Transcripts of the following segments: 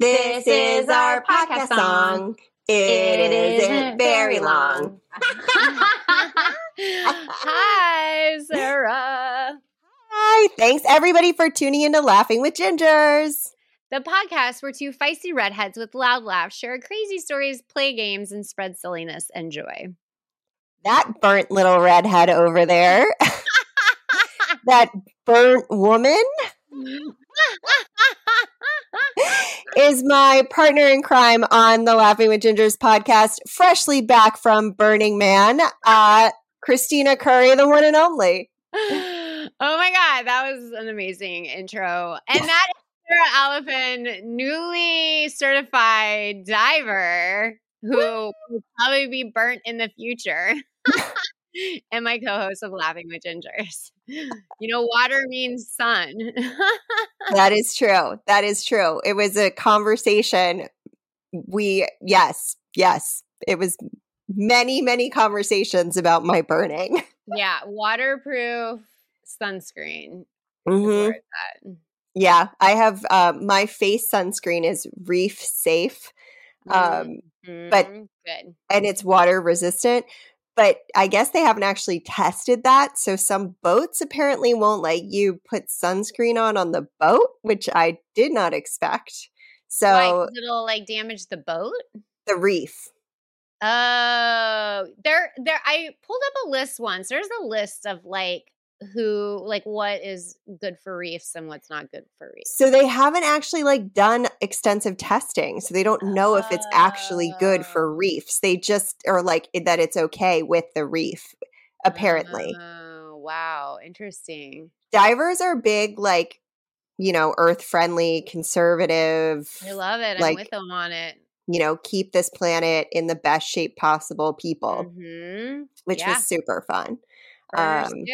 This is our podcast song. It isn't very long. Hi, Sara. Hi. Thanks everybody for tuning into Laughing with Gingers. The podcast where two feisty redheads with loud laughs share crazy stories, play games, and spread silliness and joy. That burnt little redhead over there. that burnt woman is my partner in crime on the Laughing with Gingers podcast, freshly back from Burning Man, uh, Kristina Curry, the one and only. oh my God, that was an amazing intro. And that is Sara Alifin, newly certified diver who will probably be burnt in the future. and my co-host of Laughing with Gingers. You know, water means sun. that is true. That is true. It was a conversation. We yes, yes. It was many, many conversations about my burning. yeah, waterproof sunscreen. Mm-hmm. Yeah, I have uh, my face sunscreen is reef safe. Um, mm-hmm. but good and it's water resistant but I guess they haven't actually tested that. So some boats apparently won't let you put sunscreen on on the boat, which I did not expect. So Why, it'll like damage the boat, the reef. Oh, there, there. I pulled up a list once. There's a list of like who like what is good for reefs and what's not good for reefs. So they haven't actually like done extensive testing. So they don't know if it's actually good for oh. reefs. They just are like that it's okay with the reef apparently. Oh, wow, interesting. Divers are big like you know, earth friendly, conservative. I love it. Like, I'm with them on it. You know, keep this planet in the best shape possible people, mm-hmm. which yeah. was super fun. Um,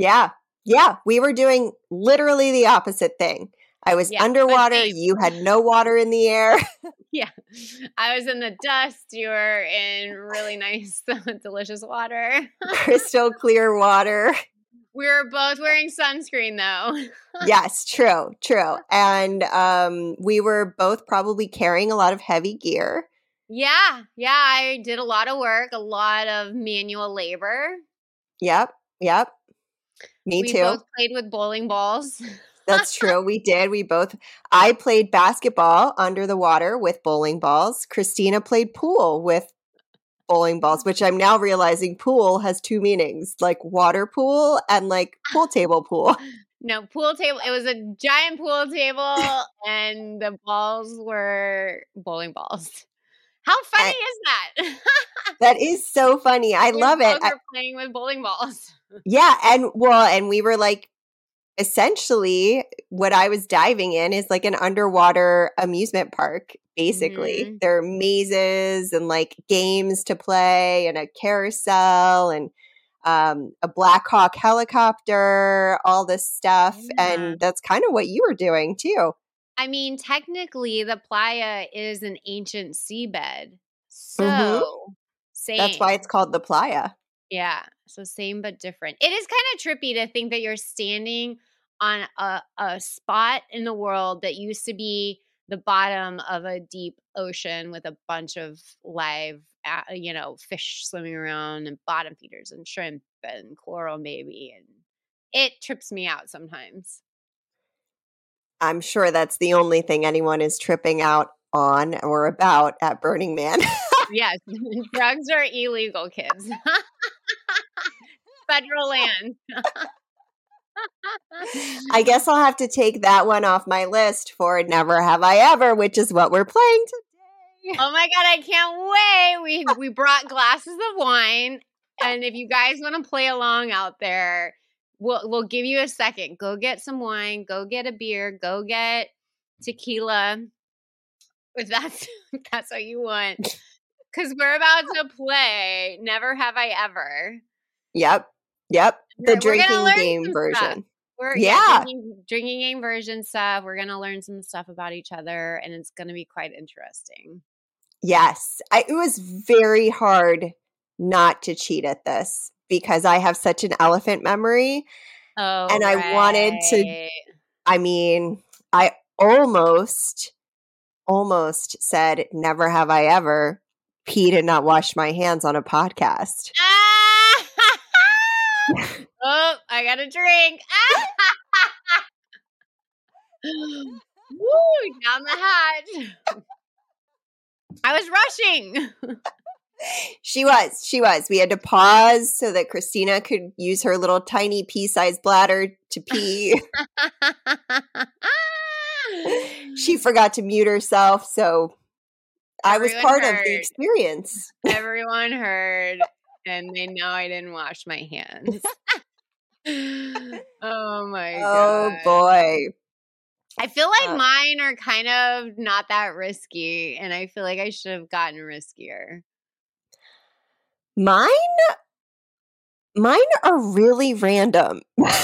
yeah. Yeah. We were doing literally the opposite thing. I was yeah, underwater. You had no water in the air. yeah. I was in the dust. You were in really nice, delicious water. Crystal clear water. We were both wearing sunscreen though. yes, true, true. And um, we were both probably carrying a lot of heavy gear. Yeah. Yeah. I did a lot of work, a lot of manual labor. Yep. Yep. Me we too. Both played with bowling balls. That's true. We did. We both. I played basketball under the water with bowling balls. Kristina played pool with bowling balls, which I'm now realizing pool has two meanings, like water pool and like pool table pool. No, pool table. It was a giant pool table, and the balls were bowling balls. How funny I, is that? that is so funny. I we love it. I, playing with bowling balls. Yeah, and well, and we were like essentially what I was diving in is like an underwater amusement park basically. Mm-hmm. There are mazes and like games to play and a carousel and um, a Black Hawk helicopter, all this stuff. Yeah. And that's kind of what you were doing too. I mean, technically, the playa is an ancient seabed. Mm-hmm. So, mm-hmm. same. That's why it's called the playa. Yeah. So, same but different. It is kind of trippy to think that you're standing on a, a spot in the world that used to be the bottom of a deep ocean with a bunch of live, you know, fish swimming around and bottom feeders and shrimp and coral maybe. And it trips me out sometimes. I'm sure that's the only thing anyone is tripping out on or about at Burning Man. yes, drugs are illegal, kids. Federal land. I guess I'll have to take that one off my list for Never Have I Ever, which is what we're playing today. Oh my god, I can't wait. We we brought glasses of wine and if you guys want to play along out there, we'll we'll give you a second. Go get some wine, go get a beer, go get tequila. If that's if that's what you want. Cause we're about to play Never Have I Ever. Yep. Yep. The we're, drinking game version. We're yeah, drinking, drinking game version stuff. We're gonna learn some stuff about each other and it's gonna be quite interesting. Yes. I, it was very hard not to cheat at this because I have such an elephant memory. Oh, and I wanted to, I mean, I almost almost said, Never have I ever peed and not washed my hands on a podcast. Ah! Oh, I got a drink. Woo, down the hatch. I was rushing. She was. She was. We had to pause so that Kristina could use her little tiny pea sized bladder to pee. she forgot to mute herself. So I was part heard. of the experience. Everyone heard, and they know I didn't wash my hands. oh my oh, god. Oh boy. I feel like uh, mine are kind of not that risky, and I feel like I should have gotten riskier. Mine mine are really random. I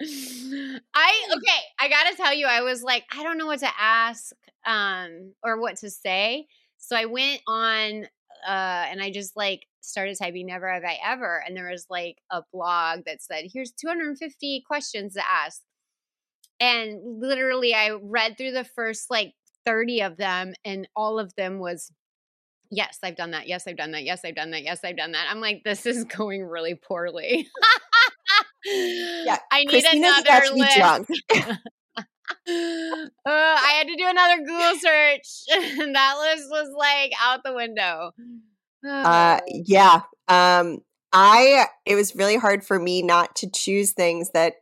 okay, I got to tell you I was like I don't know what to ask um or what to say. So I went on uh and I just like started typing never have I ever and there was like a blog that said here's 250 questions to ask. And literally I read through the first like 30 of them and all of them was yes, I've done that. Yes, I've done that. Yes, I've done that. Yes, I've done that. I'm like, this is going really poorly. yeah, I need Kristina's another list. uh, I had to do another Google search, and that list was like out the window. uh, yeah. Um, I it was really hard for me not to choose things that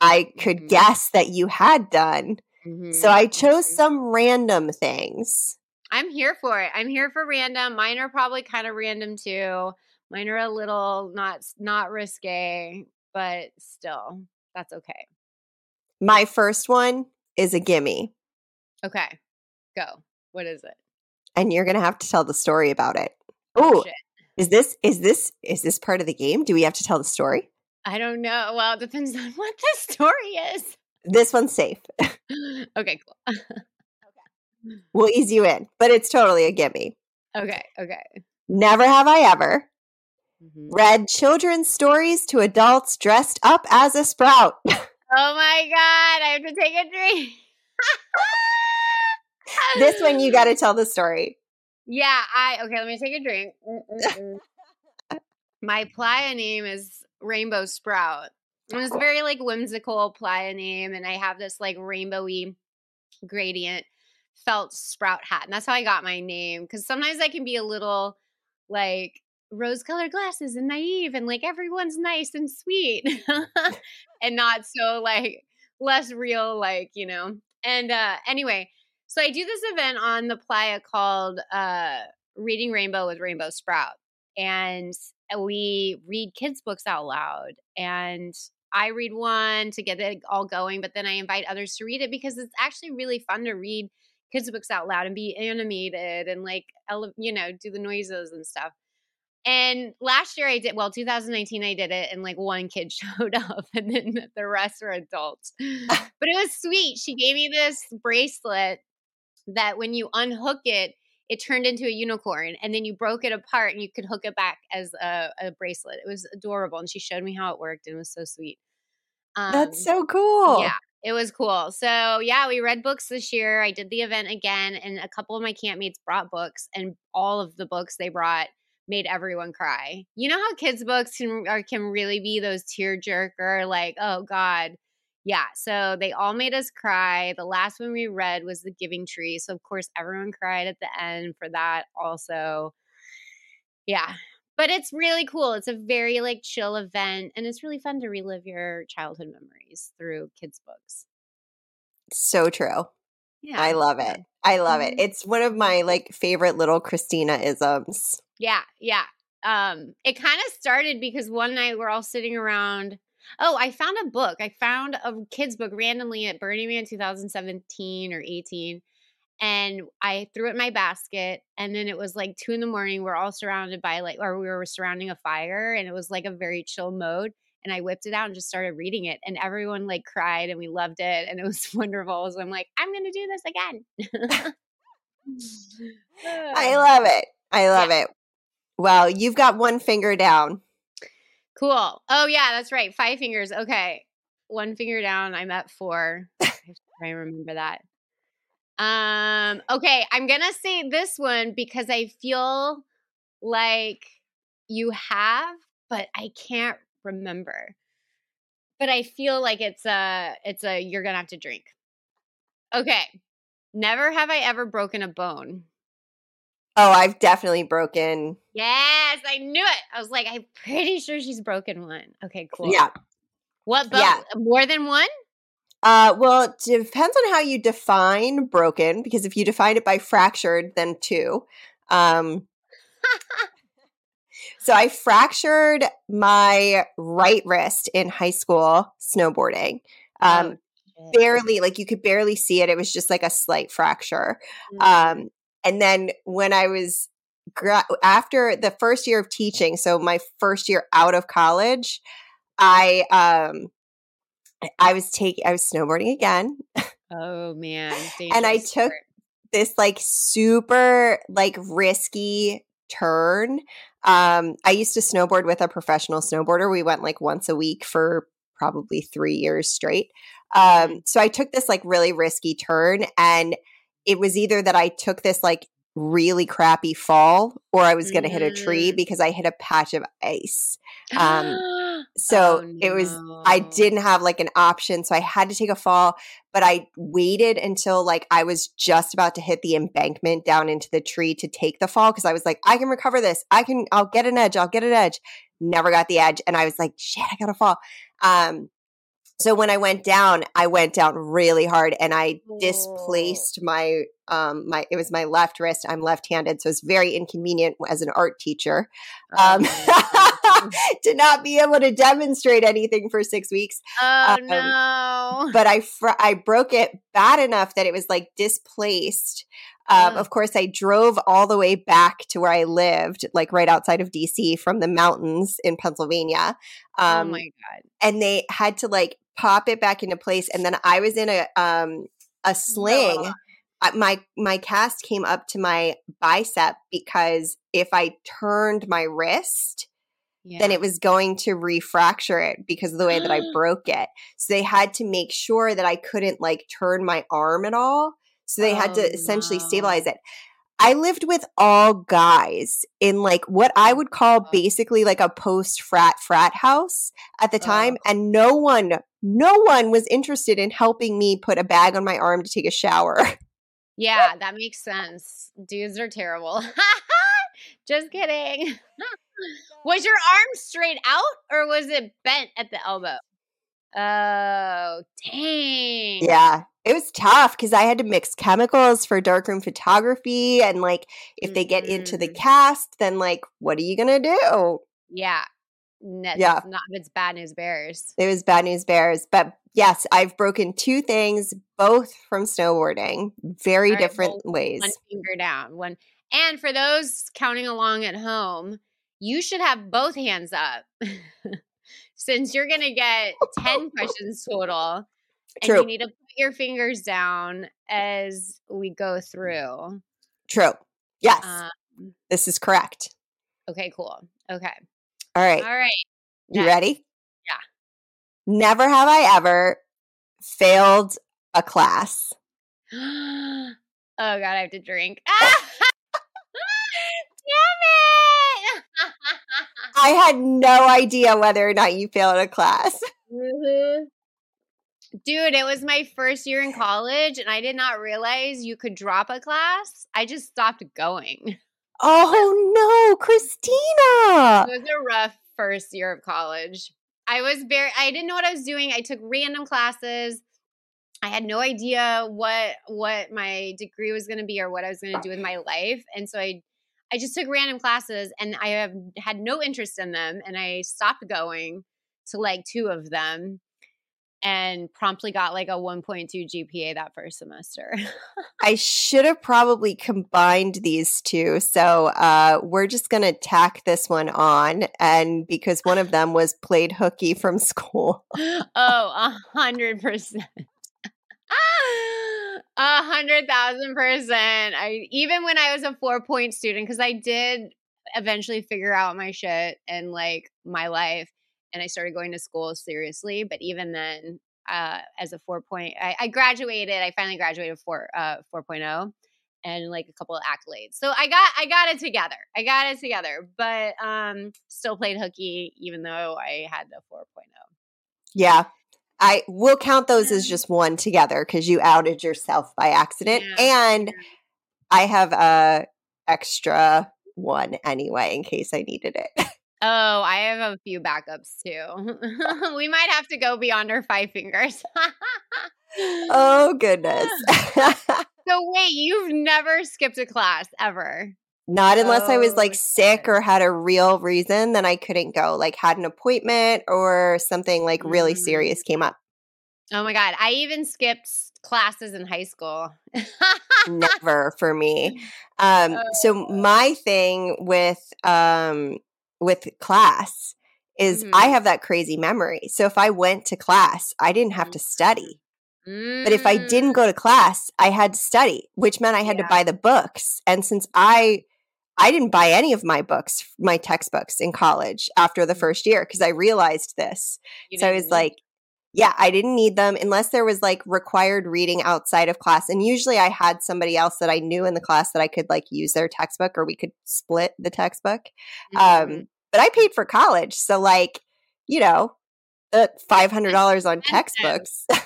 I could mm-hmm. guess that you had done. Mm-hmm. So I chose some random things. I'm here for it. I'm here for random. Mine are probably kind of random too. Mine are a little not not risque, but still, that's okay. My first one is a gimme. Okay, go. What is it? And you're gonna have to tell the story about it. Oh, is this is this is this part of the game? Do we have to tell the story? I don't know. Well, it depends on what the story is. This one's safe. okay, cool. okay. We'll ease you in, but it's totally a gimme. Okay, okay. Never have I ever mm-hmm. read children's stories to adults dressed up as a sprout. Oh my God, I have to take a drink. this one, you got to tell the story. Yeah, I, okay, let me take a drink. my playa name is Rainbow Sprout. And it's very like whimsical playa name, and I have this like rainbowy gradient felt sprout hat. And that's how I got my name. Cause sometimes I can be a little like rose colored glasses and naive and like everyone's nice and sweet and not so like less real, like, you know. And uh anyway, so I do this event on the playa called uh Reading Rainbow with Rainbow Sprout. And we read kids' books out loud. And I read one to get it all going, but then I invite others to read it because it's actually really fun to read kids books out loud and be animated and like ele- you know do the noises and stuff and last year i did well 2019 i did it and like one kid showed up and then the rest were adults but it was sweet she gave me this bracelet that when you unhook it it turned into a unicorn and then you broke it apart and you could hook it back as a, a bracelet it was adorable and she showed me how it worked and it was so sweet um, that's so cool yeah it was cool. So yeah, we read books this year. I did the event again, and a couple of my campmates brought books, and all of the books they brought made everyone cry. You know how kids' books can or can really be those tear jerker, like oh god, yeah. So they all made us cry. The last one we read was The Giving Tree, so of course everyone cried at the end for that. Also, yeah, but it's really cool. It's a very like chill event and it's really fun to relive your childhood memories through kids books. So true. Yeah. I love it. I love it. Mm-hmm. It's one of my like favorite little Kristina isms. Yeah, yeah. Um it kind of started because one night we're all sitting around Oh, I found a book. I found a kids book randomly at Burning Man 2017 or 18 and I threw it in my basket. And then it was like two in the morning. We're all surrounded by like, or we were surrounding a fire, and it was like a very chill mode. And I whipped it out and just started reading it, and everyone like cried, and we loved it, and it was wonderful. So I'm like, I'm gonna do this again. I love it. I love yeah. it. Well, you've got one finger down. Cool. Oh yeah, that's right. Five fingers. Okay. one finger down. I'm at four. I remember that. Um, okay, I'm gonna say this one because I feel like you have, but I can't remember. But I feel like it's a it's a you're gonna have to drink. Okay. Never have I ever broken a bone. Oh, I've definitely broken. Yes, I knew it. I was like, I'm pretty sure she's broken one. Okay, cool. Yeah. What bone? Yeah. More than one? Uh, well, it depends on how you define broken, because if you define it by fractured, then two. Um, so I fractured my right wrist in high school snowboarding. Um, oh, barely, like you could barely see it. It was just like a slight fracture. Mm-hmm. Um, and then when I was gra- after the first year of teaching, so my first year out of college, I um I was taking I was snowboarding again. Oh man. and I took this like super like risky turn. Um I used to snowboard with a professional snowboarder. We went like once a week for probably 3 years straight. Um so I took this like really risky turn and it was either that I took this like really crappy fall or I was going to mm-hmm. hit a tree mm. because I hit a patch of ice. Um, so oh, no. it was, I didn't have like an option. So I had to take a fall, but I waited until like I was just about to hit the embankment down into the tree to take the fall because I was like, I can recover this. I can, I'll get an edge. I'll get an edge. Never got the edge. And I was like, shit, I got to fall. Um, so when I went down, I went down really hard and I displaced my um my it was my left wrist. I'm left-handed, so it's very inconvenient as an art teacher. Um oh, to not be able to demonstrate anything for 6 weeks. Oh um, no. But I fr- I broke it bad enough that it was like displaced. Um, Of course, I drove all the way back to where I lived, like right outside of DC from the mountains in Pennsylvania. Oh um, oh my god! And they had to like pop it back into place and then i was in a um a sling no. my my cast came up to my bicep because if i turned my wrist yeah. then it was going to refracture it because of the way that i broke it so they had to make sure that i couldn't like turn my arm at all so they oh, had to oh, essentially no. stabilize it I lived with all guys in like what I would call oh. basically like a post frat frat house at the time. Oh. And no one, no one was interested in helping me put a bag on my arm to take a shower. Yeah, that makes sense. Dudes are terrible. Just kidding. was your arm straight out or was it bent at the elbow? Oh, dang. Yeah it was tough because I had to mix chemicals for darkroom photography. And like, if mm-hmm. they get into the mm-hmm. cast, then like, what are you going to do? Yeah. No, yeah. Not, it's bad news bears. It was bad news bears. But yes, I've broken two things, both from snowboarding, very different well, ways. One finger down. One. And for those counting along at home, you should have both hands up. Since you're going to get 10 questions total True. And you need to put your fingers down as we go through. True. Yes. Um, this is correct. Okay, cool. Okay. All right. All right. You ready? Yeah. Never have I ever failed a class. oh god, I have to drink. Damn it! I had no idea whether or not you failed a class. Mm-hmm. Dude, it was my first year in college and I did not realize you could drop a class. I just stopped going. Oh no, Kristina. It was a rough first year of college. I was very I didn't know what I was doing. I took random classes. I had no idea what what my degree was going to be or what I was going to do with my life. And so I I just took random classes and I have had no interest in them and I stopped going to like two of them and promptly got like a 1.2 GPA that first semester. I should have probably combined these two. So uh, we're just going to tack this one on. And because one of them was played hooky from school. oh, a hundred percent. A hundred thousand percent. I even when I was a four point student, because I did eventually figure out my shit and like my life and I started going to school seriously. But even then, uh, as a four point, I, I graduated. I finally graduated four uh, 4.0 and like a couple of accolades. So I got I got it together. I got it together, but um still played hooky even though I had the 4.0. Yeah. I will count those as just one together because you outed yourself by accident. Yeah. And I have a extra one anyway in case I needed it. Oh, I have a few backups too. we might have to go beyond our five fingers. oh goodness. so wait, you've never skipped a class ever? Not unless oh, I was like sick or had a real reason, then I couldn't go. Like had an appointment or something like really mm-hmm. serious came up. Oh my god, I even skipped classes in high school. Never for me. Um, oh. so my thing with um, with class is mm-hmm. I have that crazy memory. So if I went to class, I didn't have to study. Mm. But if I didn't go to class, I had to study, which meant I had yeah. to buy the books. And since I I didn't buy any of my books, my textbooks in college after the mm. first year because I realized this. so I was like, yeah, I didn't need them unless there was like required reading outside of class. And usually I had somebody else that I knew in the class that I could like use their textbook or we could split the textbook. Um, mm-hmm. Um, but I paid for college. So, like, you know, uh, $500 on textbooks.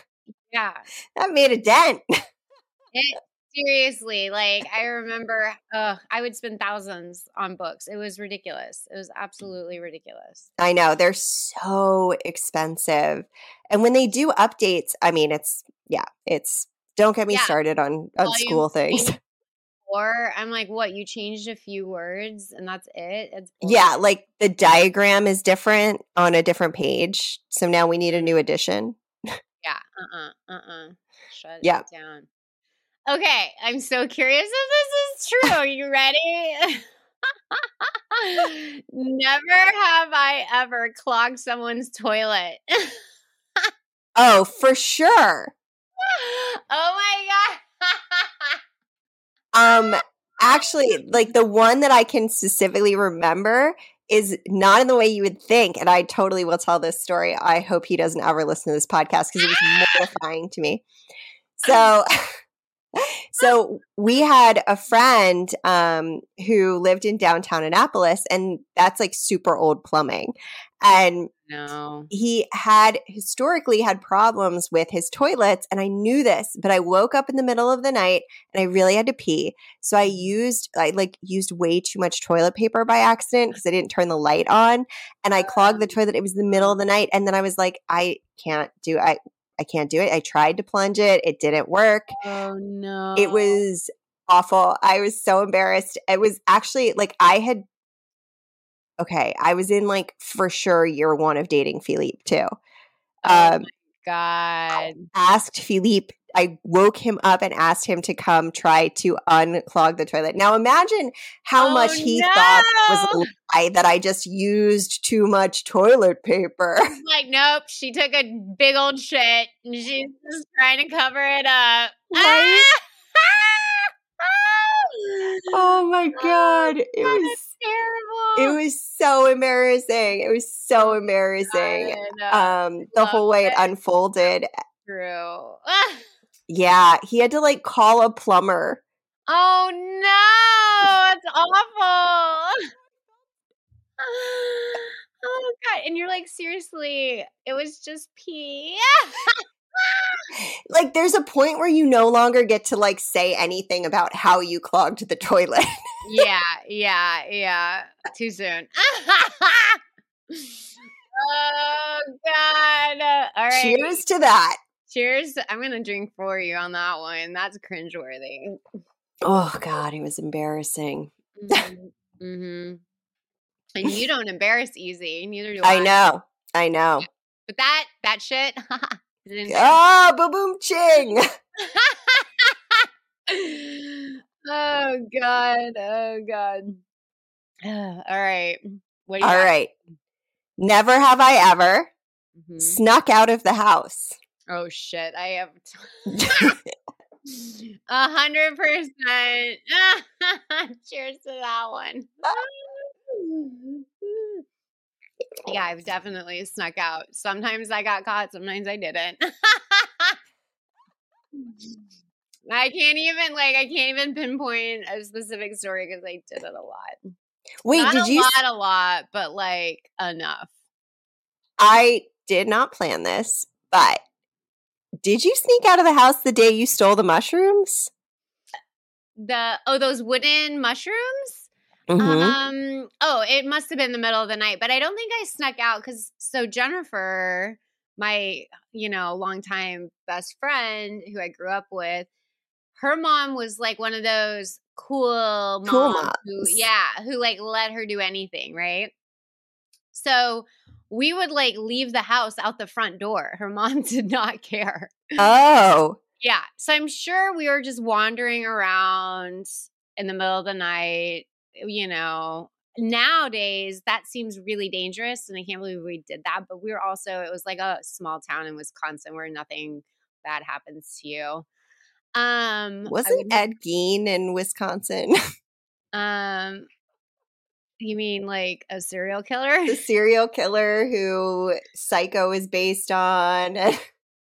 Yeah. that made a dent. It, seriously, like, I remember uh, I would spend thousands on books. It was ridiculous. It was absolutely ridiculous. I know. They're so expensive. And when they do updates, I mean, it's, yeah, it's, don't get me yeah. started on, on school things. Or I'm like, what? You changed a few words and that's it? It's yeah, like the diagram is different on a different page. So now we need a new edition. yeah. Uh uh-uh, uh. Uh-uh. Shut yeah. it down. Okay. I'm so curious if this is true. Are you ready? Never have I ever clogged someone's toilet. oh, for sure. Oh my God. Um, actually, like the one that I can specifically remember is not in the way you would think. And I totally will tell this story. I hope he doesn't ever listen to this podcast because it was mortifying to me. So so we had a friend um, who lived in downtown Annapolis, and that's like super old plumbing. And no. he had historically had problems with his toilets, and I knew this, but I woke up in the middle of the night and I really had to pee. So I used I like used way too much toilet paper by accident because I didn't turn the light on, and I clogged the oh. toilet. It was the middle of the night, and then I was like, I can't do. I I can't do it. I tried to plunge it. It didn't work. Oh no. It was awful. I was so embarrassed. It was actually like I had okay, I was in like for sure year 1 of dating Philippe too. Oh um, God. I asked Philippe I woke him up and asked him to come try to unclog the toilet. Now imagine how oh, much he no. thought was a lie that I just used too much toilet paper. like, nope, she took a big old shit and she's just trying to cover it up. Right? Oh my god. It was terrible. It was so embarrassing. It was so embarrassing. Um the whole way it, it unfolded. True. Yeah, he had to like call a plumber. Oh no, that's awful. oh god, and you're like seriously, it was just pee. Like there's a point where you no longer get to like say anything about how you clogged the toilet. yeah, yeah, yeah. Too soon. oh god. All right. Cheers to that. Cheers. I'm going to drink for you on that one. That's cringeworthy. Oh, God. It was embarrassing. Mm-hmm. mm-hmm. And you don't embarrass easy. Neither do I. I know. I know. But that, that shit. ah, boom, boom, ching. oh, God. Oh, God. All right. What All right. Never have I ever mm-hmm. snuck out of the house. Oh shit! I have a hundred percent. Cheers to that one. Yeah, I've definitely snuck out. Sometimes I got caught, sometimes I didn't. I can't even like I can't even pinpoint a specific story because I did it a lot. Wait, Not did a you? lot, a lot, but like enough. I did not plan this, but did you sneak out of the house the day you stole the mushrooms? The oh, those wooden mushrooms. Mhm. Um. Oh, it must have been the middle of the night, but I don't think I snuck out because so Jennifer, my you know longtime best friend who I grew up with, her mom was like one of those cool moms, Cool who yeah, who like let her do anything, right? So we would like leave the house out the front door. Her mom did not care. oh, Yeah. So I'm sure we were just wandering around in the middle of the night. You know, nowadays that seems really dangerous. And I can't believe we did that. But we were also, it was like a small town in Wisconsin where nothing bad happens to you. Um, wasn't Ed Gein in Wisconsin um, you mean like a serial killer? the serial killer who Psycho is based on?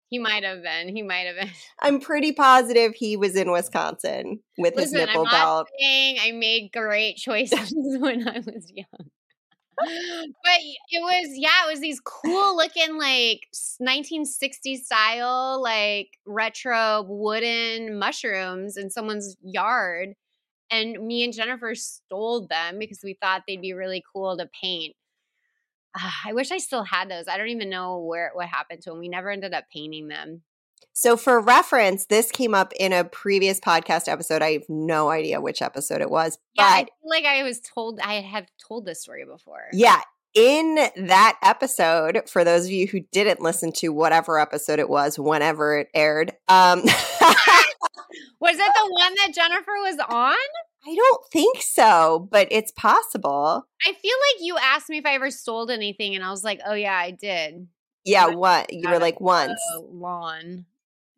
He might have been. He might have been. I'm pretty positive he was in Wisconsin with his Listen, I'm not belt. saying I made great choices when I was young. But it was, yeah, it was these cool looking, like s- 1960s style, like retro wooden mushrooms in someone's yard. And me and Jennifer stole them because we thought they'd be really cool to paint. Ah, I wish I still had those. I don't even know where what happened to them. We never ended up painting them. So, for reference, this came up in a previous podcast episode. I have no idea which episode it was, Yeah, I but feel like I was told I have told this story before. yeah, in that episode, for those of you who didn't listen to whatever episode it was, whenever it aired, um, Was it the one that Jennifer was on? I don't think so, but it's possible. I feel like you asked me if I ever stole anything, and I was like, "Oh yeah, I did." Yeah, what you were like once. lawn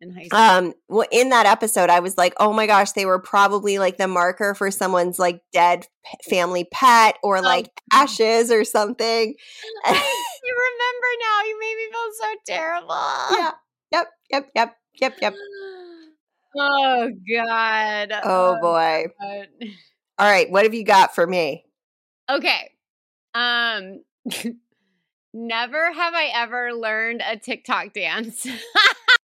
in high school. Um, well, in that episode, I was like, "Oh my gosh, they were probably like the marker for someone's like dead p- family pet, or like ashes or something." you remember now? You made me feel so terrible. yeah. Yep. Yep. Yep. Yep. Yep. Oh God. Oh boy. God. All right. What have you got for me? Okay. Um. Never have I ever learned a TikTok dance.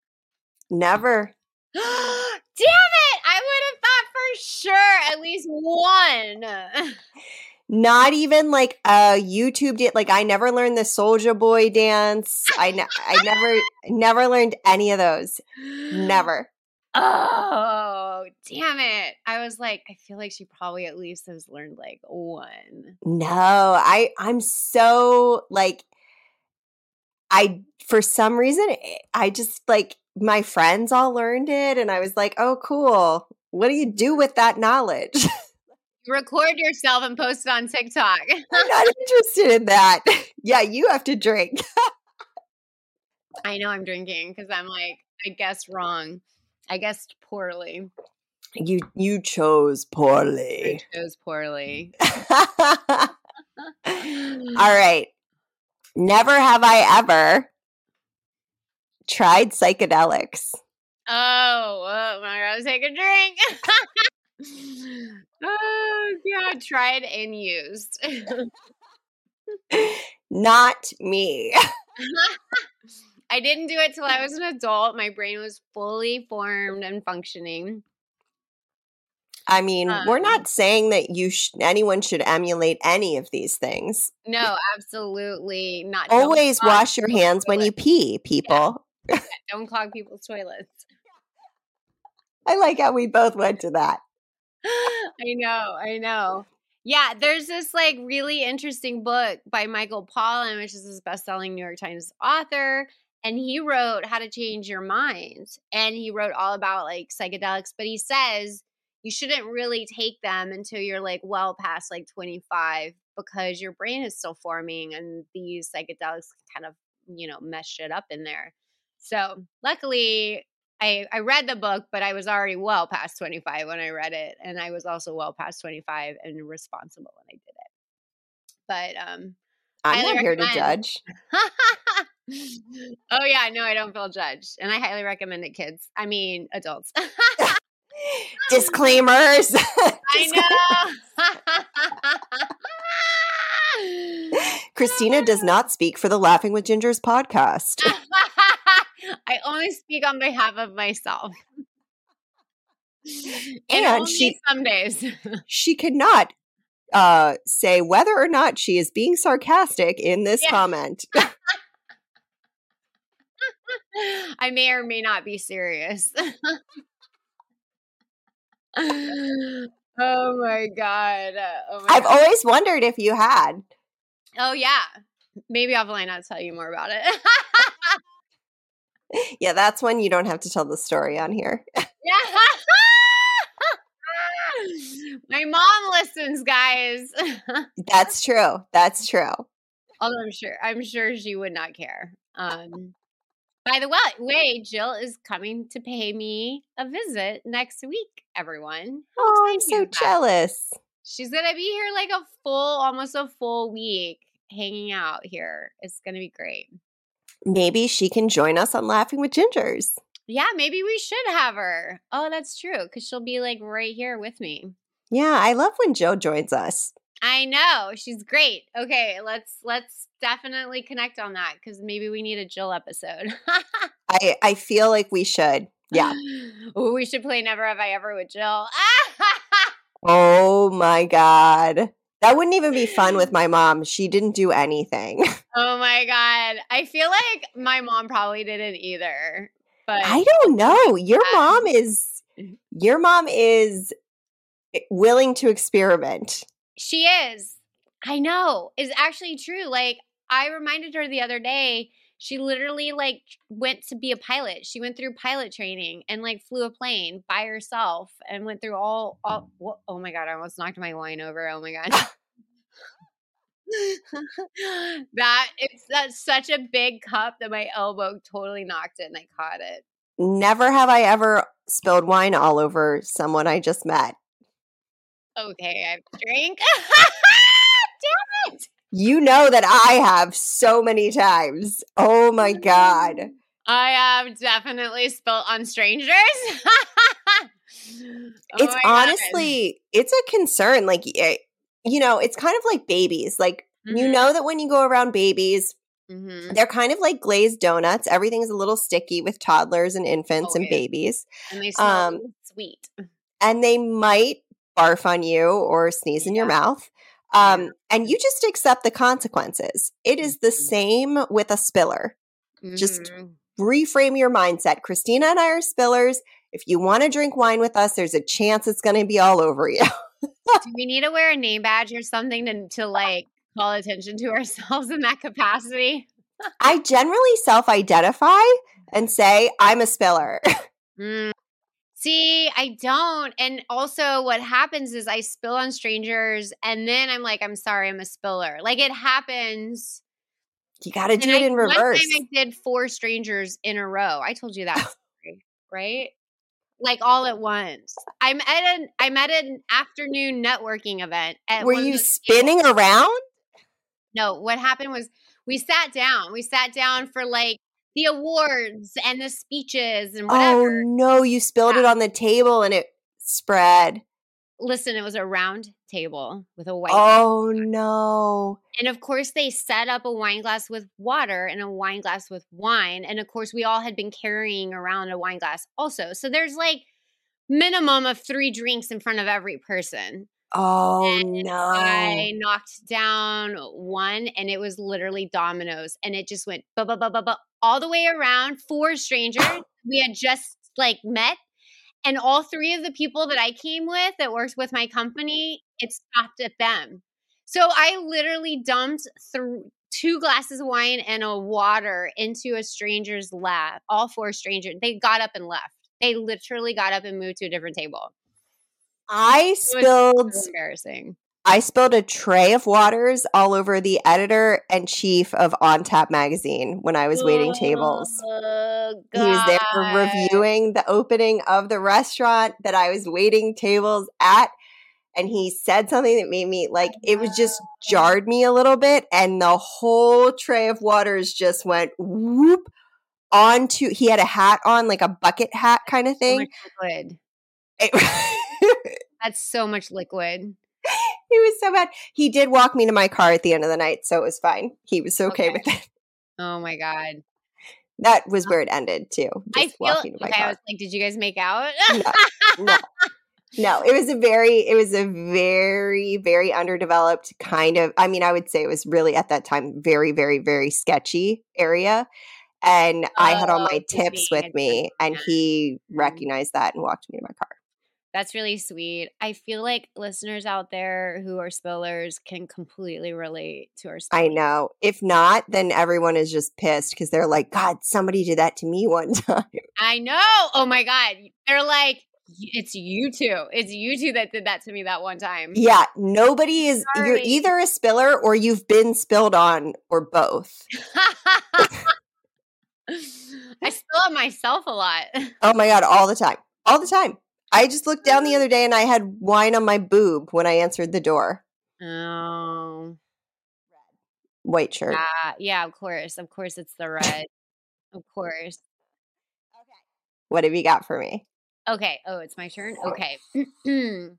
Never. Damn it! I would have thought for sure at least one. Not even like a YouTube did. Like I never learned the Soulja Boy dance. I ne- I never never learned any of those. Never. Oh, damn it. I was like, I feel like she probably at least has learned like one. No. I I'm so like I for some reason eh, I just like my friends all learned it and I was like, "Oh cool. What do you do with that knowledge?" Record yourself and post it on TikTok. I'm not interested in that. yeah, you have to drink. I know I'm drinking because I'm like, I guessed wrong. I guessed poorly. You you chose I poorly. chose poorly. All right. Never have I ever tried psychedelics. Oh, oh my god, take a drink. oh god, tried and used. Not me. I didn't do it till I was an adult. My brain was fully formed and functioning. I mean, we're Um, not saying that you sh- anyone should emulate any of these things. No, absolutely not. Don't Always wash your hands when you pee, people. Don't clog people's toilets. I like how we both went to that. I know, I know. Yeah, there's this like really interesting book by Michael Pollan, which is this best-selling New York Times author, and he wrote How to Change Your Mind. And he wrote all about like psychedelics, but he says you shouldn't really take them until you're like well past like 25 because your brain is still forming and these psychedelics kind of, you know, mess shit up in there. So, luckily, I, I read the book, but I was already well past 25 when I read it. And I was also well past 25 and responsible when I did it. But um, I'm not here to judge. oh yeah, no, I don't feel judged, and I highly recommend it, kids. I mean, adults. Disclaimers. I know. Kristina does not speak for the Laughing with Gingers podcast. I only speak on behalf of myself. and And she- some days. She cannot uh, say whether or not she is being sarcastic in this Yeah. comment. I may or may not be serious. oh my god. Oh my I've god. always wondered if you had. Oh yeah. Maybe offline I'll tell you more about it. Yeah, that's when you don't have to tell the story on here. yeah. my mom listens, guys. That's true. That's true. Although I'm sure I'm sure she would not care. Um by the way, way, Jill is coming to pay me a visit next week, everyone. How Oh, I'm so jealous. She's gonna be here like a full, almost a full week hanging out here. It's gonna be great. Maybe she can join us on Laughing with Gingers. Yeah, maybe we should have her. Oh, that's true, because she'll be like right here with me. Yeah, I love when Joe joins us. I know she's great. Okay, let's let's definitely connect on that because maybe we need a Jill episode. I, I feel like we should. Yeah. Ooh, we should play Never Have I Ever with Jill. Oh my God. That wouldn't even be fun with my mom. She didn't do anything. oh my god, I feel like my mom probably didn't either. But I don't know. Your Um, mom is your mom is eh, willing to experiment. She is. I know. Is actually true. Like I reminded her the other day, she literally like went to be a pilot. She went through pilot training and like flew a plane by herself and went through all all oh my god, I almost knocked my wine over. Oh my god. that it's that's such a big cup that my elbow totally knocked it and I caught it. Never have I ever spilled wine all over someone I just met. Okay, I have drink. Damn it. You know that I have so many times. Oh my God. I have definitely spilt on strangers. Oh it's my God. honestly, it's a concern. Like, eh, you know, it's kind of like babies. Like, you Mhm. know that when you go around babies, Mhm. they're kind of like glazed donuts. Everything's a little sticky with toddlers and infants and babies. and they smell um, sweet. And they might barf on you or sneeze in your mouth. Um, And you just accept the consequences. It is the Mhm. same with a spiller. just- Mhm. reframe your mindset. Kristina and I are spillers. If you want to drink wine with us, there's a chance it's going to be all over you. Do we need to wear a name badge or something to to like call attention to ourselves in that capacity? I generally self identify and say, I'm a spiller. Mm. See, I don't. And also, what happens is I spill on strangers, and then I'm like, I'm sorry, I'm a spiller. Like it happens. you got to do it I- in reverse. I did four strangers in a row. I told you that story, right? Like all at once. I'm at an I'm at an afternoon networking event. At Were you spinning tables. around? No, what happened was we sat down. We sat down for like the awards and the speeches and oh, whatever. Oh no, you spilled it on the table and it spread. Listen, it was a round table with a white Oh no. And of course, they set up a wine glass with water and a wine glass with wine. And of course, we all had been carrying around a wine glass also. So there's like minimum of three drinks in front of every person. Oh And no. I knocked down one and it was literally dominoes and it just went bu- bu- bu- bu- bu- all the way around four strangers we had just like met and all three of the people that I came with that worked with my company it stopped at them. So I literally dumped through two glasses of wine and a water into a stranger's lap all four strangers they got up and left. They literally got up and moved to a different table I spilled so embarrassing I spilled a tray of waters all over the editor and chief of On Tap magazine when I was waiting tables. Oh, He was there God. reviewing the opening of the restaurant that I was waiting tables at. and he said something that made me like it was just jarred me a little bit and the whole tray of waters just went whoop onto he had a hat on like a bucket hat kind of oh thing so liquid it, that's so much liquid it was so bad he did walk me to my car at the end of the night so it was fine he was okay, okay. with it oh my god that was where it ended too. I feel okay. I was like, did you guys make out? no, no, no. It was a very, it was a very, very underdeveloped kind of. I mean, I would say it was really at that time very, very, very sketchy area. And oh, I had all my oh, tips with me, and he mm-hmm. recognized that and walked me to my car. That's really sweet. I feel like listeners out there who are spillers can completely relate to our story. I know. If not, then everyone is just pissed because they're like, God, somebody did that to me one time. I know. Oh my God. They're like, it's you two. It's you two that did that to me that one time. Yeah. Nobody is, Sorry. you're either a spiller or you've been spilled on or both. I spill on myself a lot. Oh my God. All the time. All the time. I just looked down the other day and I had wine on my boob when I answered the door. Oh. Red. White shirt. Yeah, yeah, of course. Of course it's the red. of course. Okay. What have you got for me? Okay. Oh, it's my turn. Okay.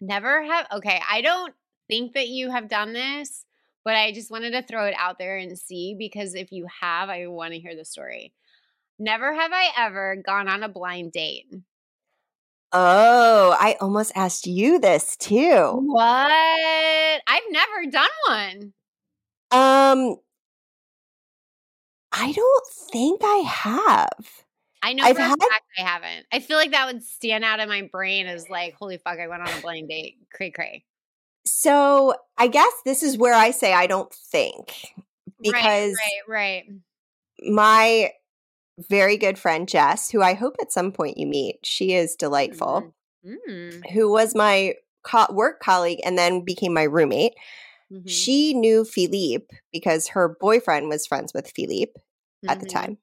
Never have Okay, I don't think that you have done this, but I just wanted to throw it out there and see because if you have, I want to hear the story. Never have I ever gone on a blind date. Oh, I almost asked you this too. What? I've never done one. Um, I don't think I have. I know I've for had, a fact I haven't. I feel like that would stand out in my brain as like, holy fuck, I went on a blind date. Cray cray. So I guess this is where I say I don't think because right, right, right. my very good friend Jess, who I hope at some point you meet. She is delightful. Mm-hmm. Mm. Who was my co- work colleague and then became my roommate. Mm-hmm. She knew Philippe because her boyfriend was friends with Philippe mm-hmm. at the mm-hmm. time.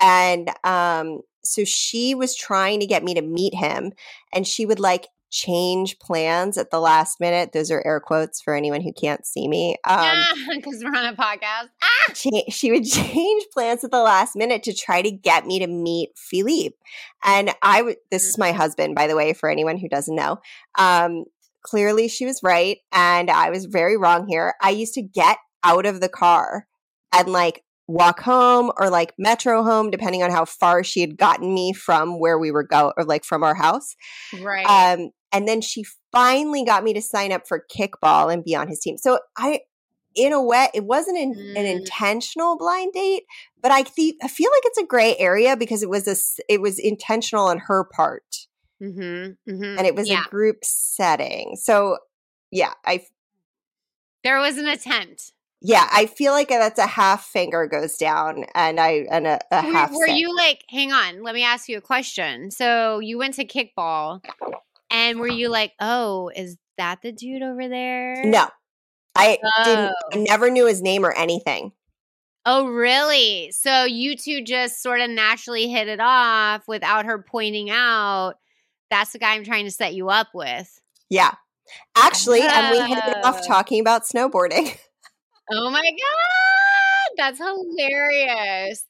And um, so she was trying to get me to meet him and she would like change plans at the last minute. Those are air quotes for anyone who can't see me. Um, because we're on a podcast. Ah! She, she would change plans at the last minute to try to get me to meet Philippe. And I would, this is my mm-hmm. husband, by the way, for anyone who doesn't know. Um, clearly she was right. And I was very wrong here. I used to get out of the car and like walk home or like metro home depending on how far she had gotten me from where we were go or like from our house right um and then she finally got me to sign up for kickball and be on his team. So I, in a way, it wasn't an, mm. an intentional blind date, but I, th- I feel like it's a gray area because it was a, it was intentional on her part. Mm-hmm, mm-hmm. And it was yeah. a group setting. So yeah, I. There was an attempt. Yeah, I feel like that's a half finger goes down, and I and a, a half. Were you like, hang on? Let me ask you a question. So you went to kickball, and were you like, oh, is that the dude over there? No, I oh. didn't. I oh. never knew his name or anything. Oh, really? So you two just sort of naturally hit it off without her pointing out that's the guy I'm trying to set you up with. Yeah. Actually, oh. and we hit it off talking about snowboarding. oh my God. That's hilarious.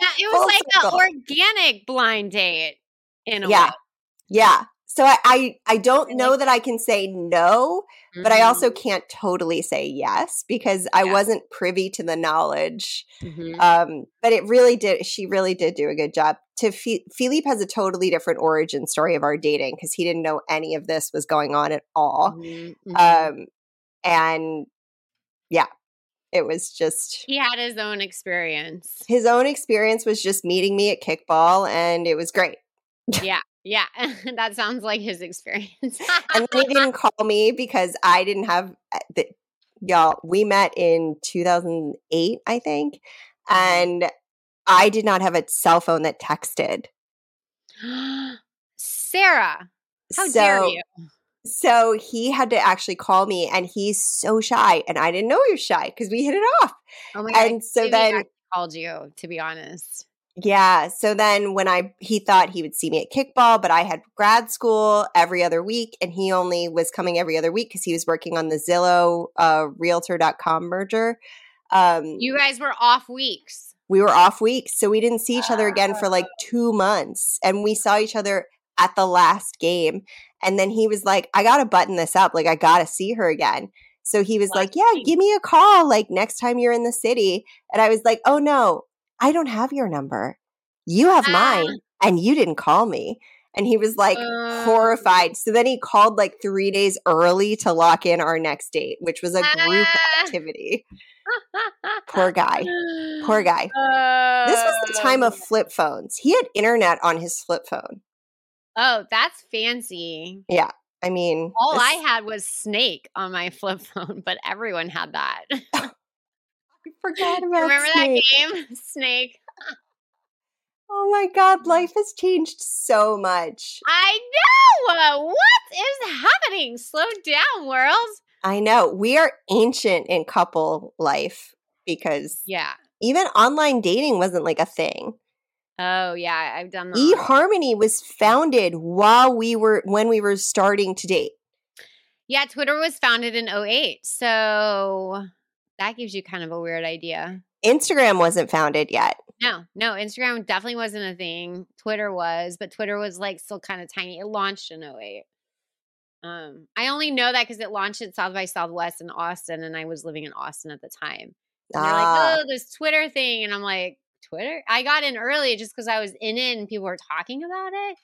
Yeah, it was Full like an organic blind date in a yeah. way. Yeah. So I, I, I don't know that I can say no, mm-hmm. but I also mm-hmm. can't totally say yes because I wasn't privy to the knowledge. Mm-hmm. Um, but it really did. She really did do a good job. To F- Philippe has a totally different origin story of our dating because he didn't know any of this was going on at all. Mm-hmm. Um, and yeah, it was just he had his own experience. His own experience was just meeting me at kickball, and it was great. Yeah. Yeah, that sounds like his experience. and he didn't call me because I didn't have uh, the y'all. We met in 2008, I think, mm-hmm. and I did not have a cell phone that texted. Sara, how so, dare you? So he had to actually call me, and he's so shy, and I didn't know he was shy because we hit it off. Oh my god! And so then called you, to be honest. Yeah. So then when I he thought he would see me at kickball, but I had grad school every other week and he only was coming every other week because he was working on the Zillow uh, realtor.com merger. Um, you guys were off weeks. We were off weeks. So we didn't see each other again for like two months. And we saw each other at the last game. And then he was like, I got to button this up. Like, I got to see her again. So he was like, Yeah, give me a call like next time you're in the city. And I was like, Oh no, I don't have your number. You have ah. mine and you didn't call me. And he was like uh, horrified. So then he called like three days early to lock in our next date, which was a group ah. activity. Poor guy. Poor guy. Uh, this was the time of flip phones. He had internet on his flip phone. Oh, that's fancy. Yeah. I mean, all this... I had was Snake on my flip phone, but everyone had that. Forgot about Remember Snake. that game? Snake. Oh my God, life has changed so much. I know. What is happening? Slow down, world. I know. We are ancient in couple life because yeah, even online dating wasn't like a thing. Oh yeah, I've done that. eHarmony was founded while we were when we were starting to date. Yeah, Twitter was founded in 08. So that gives you kind of a weird idea. Instagram wasn't founded yet. No, no, Instagram definitely wasn't a thing. Twitter was, but Twitter was like still kind of tiny. It launched in 08. Um, I only know that because it launched at South by Southwest in Austin, and I was living in Austin at the time. And ah. they're like, ah. "Oh, this Twitter thing," and I'm like, "Twitter?" I got in early just because I was in it and people were talking about it.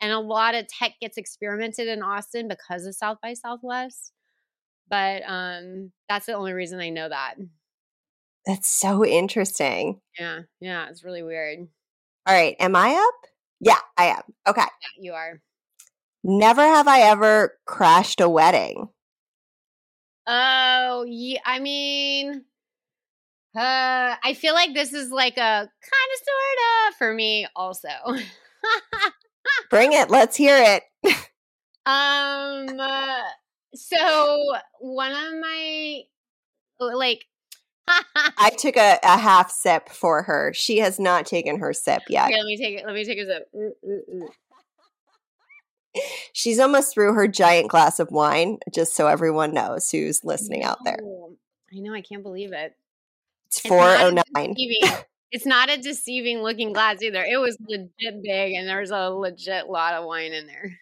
And a lot of tech gets experimented in Austin because of South by Southwest. But um, that's the only reason I know that. That's so interesting. Yeah, yeah, it's really weird. All right, am I up? Yeah, I am. Okay. Yeah, you are. Never have I ever crashed a wedding. Oh, yeah. I mean, uh, I feel like this is like a kind of sort of for me also. Bring it. Let's hear it. um, uh, so one of my like I took a, a, half sip for her. She has not taken her sip yet. Okay, let me take it. Let me take a sip. Mm, mm, mm. She's almost through her giant glass of wine, just so everyone knows who's listening out there. I know, I can't believe it. It's, 409. It's not a deceiving looking glass either. It was legit big and there's a legit lot of wine in there.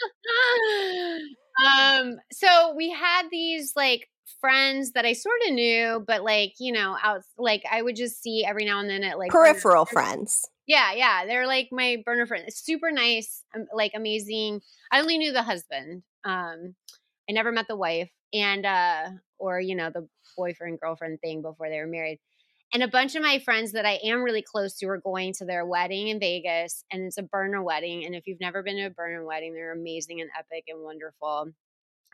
um so we had these like friends that I sort of knew, but like, you know, out like I would just see every now and then at like peripheral friends. Yeah, yeah, they're like my burner friend. Super nice, um, like amazing. I only knew the husband. Um, I never met the wife, and uh, or you know the boyfriend girlfriend thing before they were married. And a bunch of my friends that I am really close to are going to their wedding in Vegas, and it's a burner wedding. And if you've never been to a burner wedding, they're amazing and epic and wonderful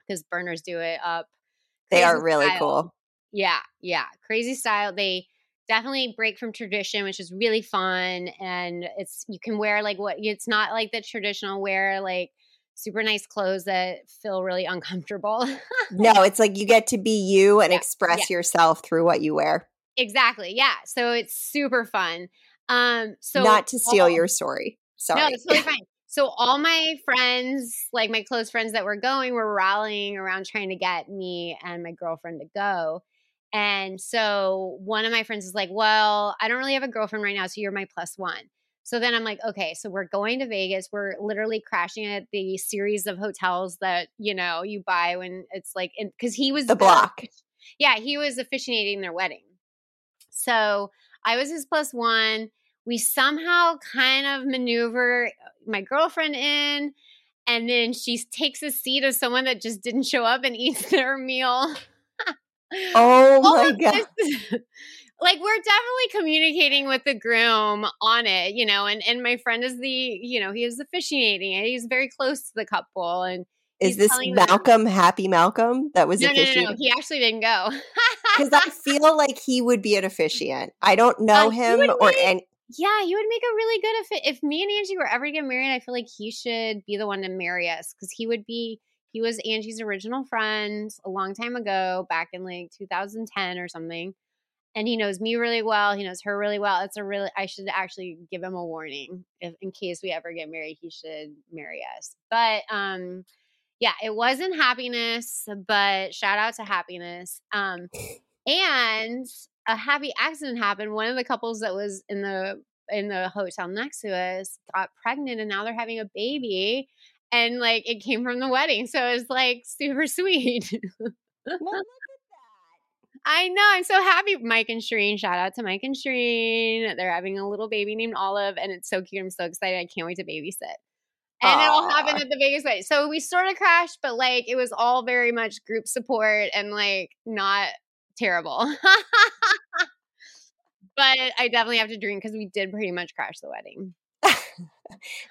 because burners do it up. They are really style. cool. Yeah, yeah, crazy style. They definitely break from tradition which is really fun and it's you can wear like what it's not like the traditional wear like super nice clothes that feel really uncomfortable no it's like you get to be you and yeah, express yeah. yourself through what you wear exactly yeah so it's super fun um so not to steal all, your story sorry no it's totally fine so all my friends like my close friends that were going were rallying around trying to get me and my girlfriend to go and so one of my friends is like, Well, I don't really have a girlfriend right now, so you're my plus one. So then I'm like, okay, so we're going to Vegas. We're literally crashing at the series of hotels that, you know, you buy when it's like, because he was the block. yeah, he was officiating their wedding. So I was his plus one. We somehow kind of maneuver uh, my girlfriend in, and then she takes a seat of someone that just didn't show up and eats their meal. Oh my god. like we're definitely communicating with the groom on it, you know, and and my friend is the, you know, he is officiating. He's very close to the couple and is this Malcolm them, Happy Malcolm that was no? No, no, no, he actually didn't go. Because I feel like he would be an officiant. I don't know uh, him or make, any. Yeah, he would make a really good if if me and Angie were ever to get married. I feel like he should be the one to marry us because he would be he was Angie's original friend a long time ago, back in like 2010 or something. and he knows me really well. He knows her really well. It's a really I should actually give him a warning if in case we ever get married, he should marry us. But um yeah, it wasn't happiness, but shout out to happiness. Um and a happy accident happened. One of the couples that was in the in the hotel next to us got pregnant and now they're having a baby and like it came from the wedding. So it was like super sweet. well, look at that. I know. I'm so happy. Mike and Shireen, shout out to Mike and Shireen. They're having a little baby named Olive, and it's so cute. I'm so excited. I can't wait to babysit. And Aww. it all happened at the Vegas wedding. So we sort of crashed, but like it was all very much group support and like not terrible. but I definitely have to drink because we did pretty much crash the wedding.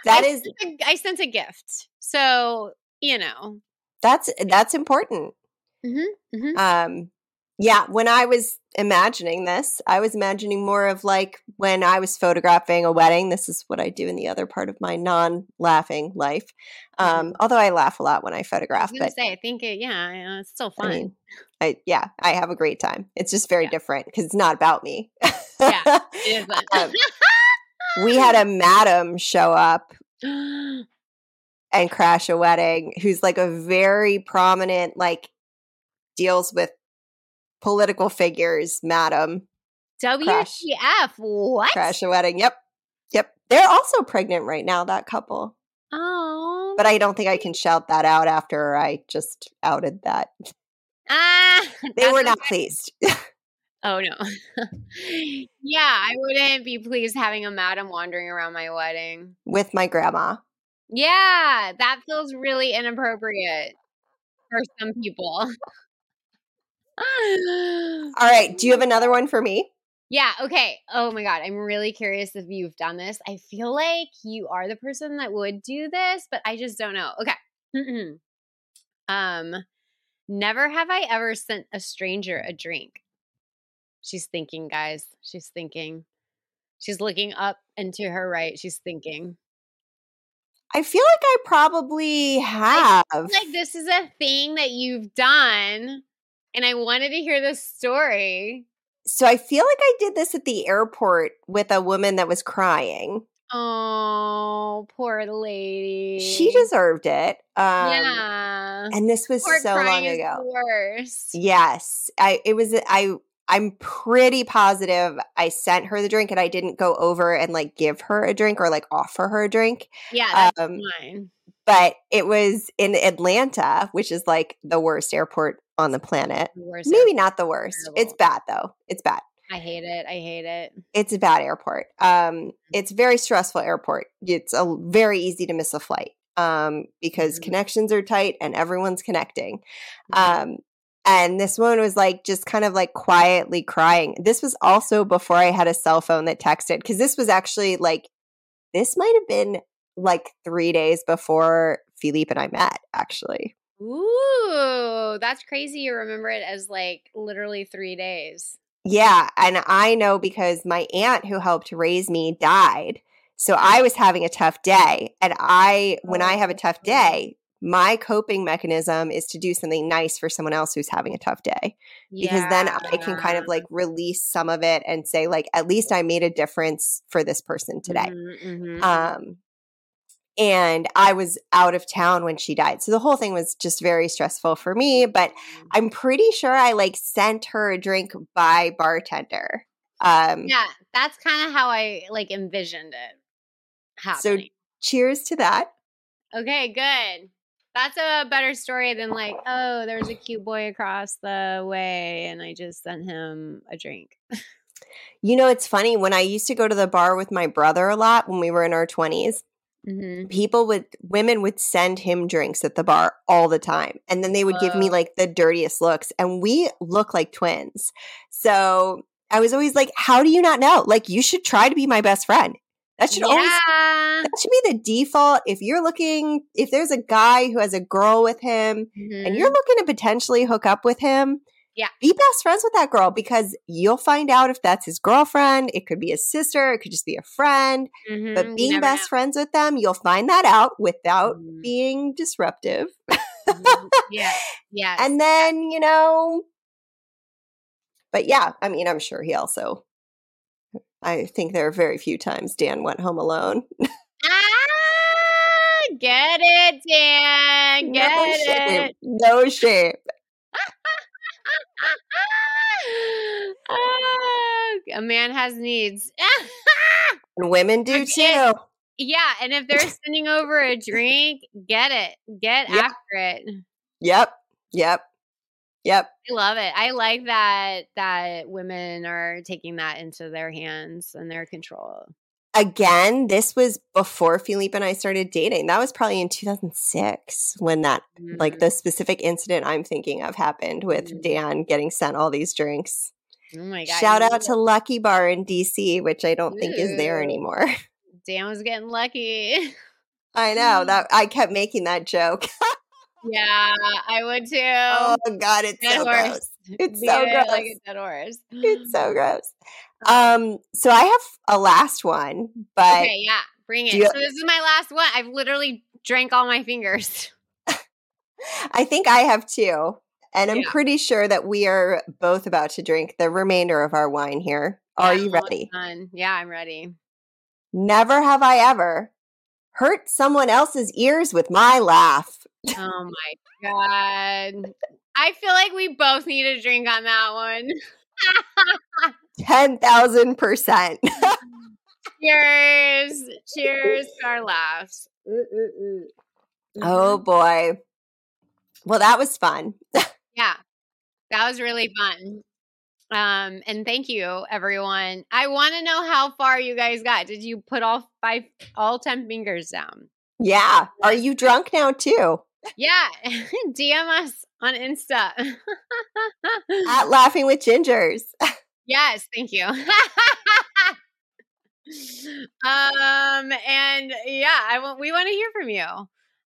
that I is, sent a, I sent a gift, so you know that's that's important. Mm-hmm, mm-hmm. Um, yeah, when I was imagining this, I was imagining more of like when I was photographing a wedding. This is what I do in the other part of my non-laughing life. Mm-hmm. Um, mm-hmm. Although I laugh a lot when I photograph, I but say I think it, yeah, it's still fun. I mean, I, yeah, I have a great time. It's just very yeah. different because it's not about me. yeah, it is. um, we had a madam show up and crash a wedding who's like a very prominent like deals with political figures, madam. WTF? Crash, what? Crash a wedding. Yep. Yep. They're also pregnant right now, that couple. Oh. But I don't think I can shout that out after I just outed that. Ah. they were not pleased. oh, no. yeah, I wouldn't be pleased having a madam wandering around my wedding. With my grandma. Yeah, that feels really inappropriate for some people. All right. Do you have another one for me? Yeah. Okay. Oh my God. I'm really curious if you've done this. I feel like you are the person that would do this, but I just don't know. Okay. um, never have I ever sent a stranger a drink. She's thinking, guys. She's thinking. She's looking up and to her right. She's thinking. I feel like I probably have. like this is a thing that you've done and I wanted to hear this story. So I feel like I did this at the airport with a woman that was crying. Oh, poor lady. She deserved it. Um, yeah. And this was poor so long ago. Worse. Yes, I. It was. I. I'm pretty positive I sent her the drink and I didn't go over and like give her a drink or like offer her a drink. Yeah, that's um, fine. But it was in Atlanta, which is like the worst airport on the planet. The Maybe not the worst. Terrible. It's bad though. It's bad. I hate it. I hate it. It's a bad airport. Um, mm-hmm. it's very stressful airport. It's a very easy to miss a flight um, because mm-hmm. connections are tight and everyone's connecting. Mm-hmm. Um, and this woman was like just kind of like quietly crying. This was also before I had a cell phone that texted because this was actually like this might have been like three days before Philippe and I met. Actually, Ooh, that's crazy. You remember it as like literally three days. Yeah. And I know because my aunt who helped raise me died. So I was having a tough day. And I, when I have a tough oh, day, my coping mechanism is to do something nice for someone else who's having a tough day because yeah. then I can kind of like release some of it and say like at least I made a difference for this person today. Mm-hmm. mm-hmm. Um and I was out of town when she died. So the whole thing was just very stressful for me, but mm. I'm pretty sure I like sent her a drink by bartender. Um Yeah, that's kind of how I like envisioned it happening. So cheers to that. Okay, good. That's a better story than like, oh, there was a cute boy across the way and I just sent him a drink. you know, it's funny when I used to go to the bar with my brother a lot when we were in our 20s Mm-hmm. People would, women would send him drinks at the bar all the time. And then they would give me like the dirtiest looks. And we look like twins. So I was always like, how do you not know? Like, you should try to be my best friend. That should yeah. always that should be the default. If you're looking, if there's a guy who has a girl with him mm-hmm. and you're looking to potentially hook up with him, yeah. Be best friends with that girl because you'll find out if that's his girlfriend. It could be his sister. It could just be a friend. Mm-hmm. But being best know. friends with them, you'll find that out without mm-hmm. being disruptive. mm-hmm. Yeah. Yeah. And then, you know, but yeah, I mean, I'm sure he also. I think there are very few times Dan went home alone. ah, get it, Dan. Get no it. Shame. No shame. Ah, a man has needs. and women do too. Yeah, and if they're sending over a drink, get it. Get Yep. after it. Yep. Yep. Yep. I love it. I like that that women are taking that into their hands and their control. Again, this was before Philippe and I started dating. That was probably in 2006 when that, like, Mhm. the specific incident I'm thinking of happened with Mhm. Dan getting sent all these drinks. oh my god. Shout out to Lucky Bar in DC, which I don't think is there anymore. Dan was getting lucky. I know that I kept making that joke. yeah, I would too. oh God, it's Dead so horse. gross. It's so gross. Like a dead horse. It's so gross. Um, so I have a last one, but okay, yeah, bring it. you- so this is my last one. I've literally drank all my fingers. I think I have two. And I'm Yeah. pretty sure that we are both about to drink the remainder of our wine here. Are Yeah, you ready? done. Yeah, I'm ready. Never have I ever hurt someone else's ears with my laugh. Oh my god. I feel like we both need a drink on that one. 10,000%. Cheers. Cheers to our laughs. Mm-hmm. oh boy. Well, that was fun. Yeah. That was really fun. Um, and thank you, everyone. I want to know how far you guys got. Did you put all five, all 10 fingers down? Yeah. Are you drunk now too? Yeah. DM us on Insta. At Laughing with Gingers. Yes. Thank you. um, and yeah, I want, we want to hear from you.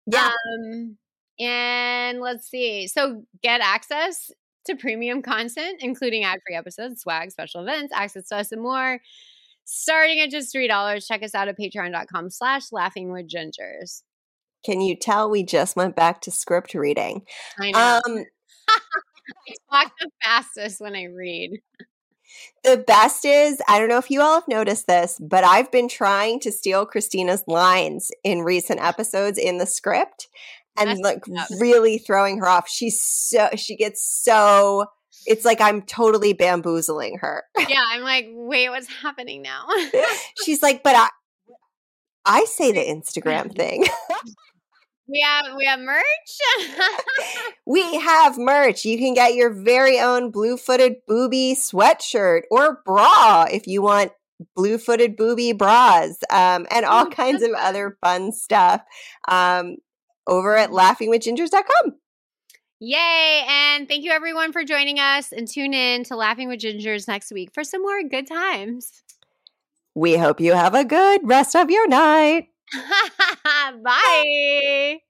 Yeah. Um, and let's see. So get access to premium content, including ad-free episodes, swag, special events, access to us and more. Starting at just three dollars. Check us out at patreon.com slash laughing with gingers. Can you tell we just went back to script reading? I know. Um, I talk the fastest when I read. The best is, I don't know if you all have noticed this, but I've been trying to steal Kristina's lines in recent episodes in the script and like really throwing her off. She's so, she gets so, it's like I'm totally bamboozling her. Yeah, I'm like, wait, what's happening now? She's like, but I, I say the Instagram thing. we have we have merch. We have merch. You can get your very own blue footed booby sweatshirt or bra if you want blue footed booby bras um, and all Oh, kinds of other fun stuff um, over at laughingwithgingers.com. Yay! And thank you everyone for joining us and tune in to Laughing with Gingers next week for some more good times. We hope you have a good rest of your night. Bye.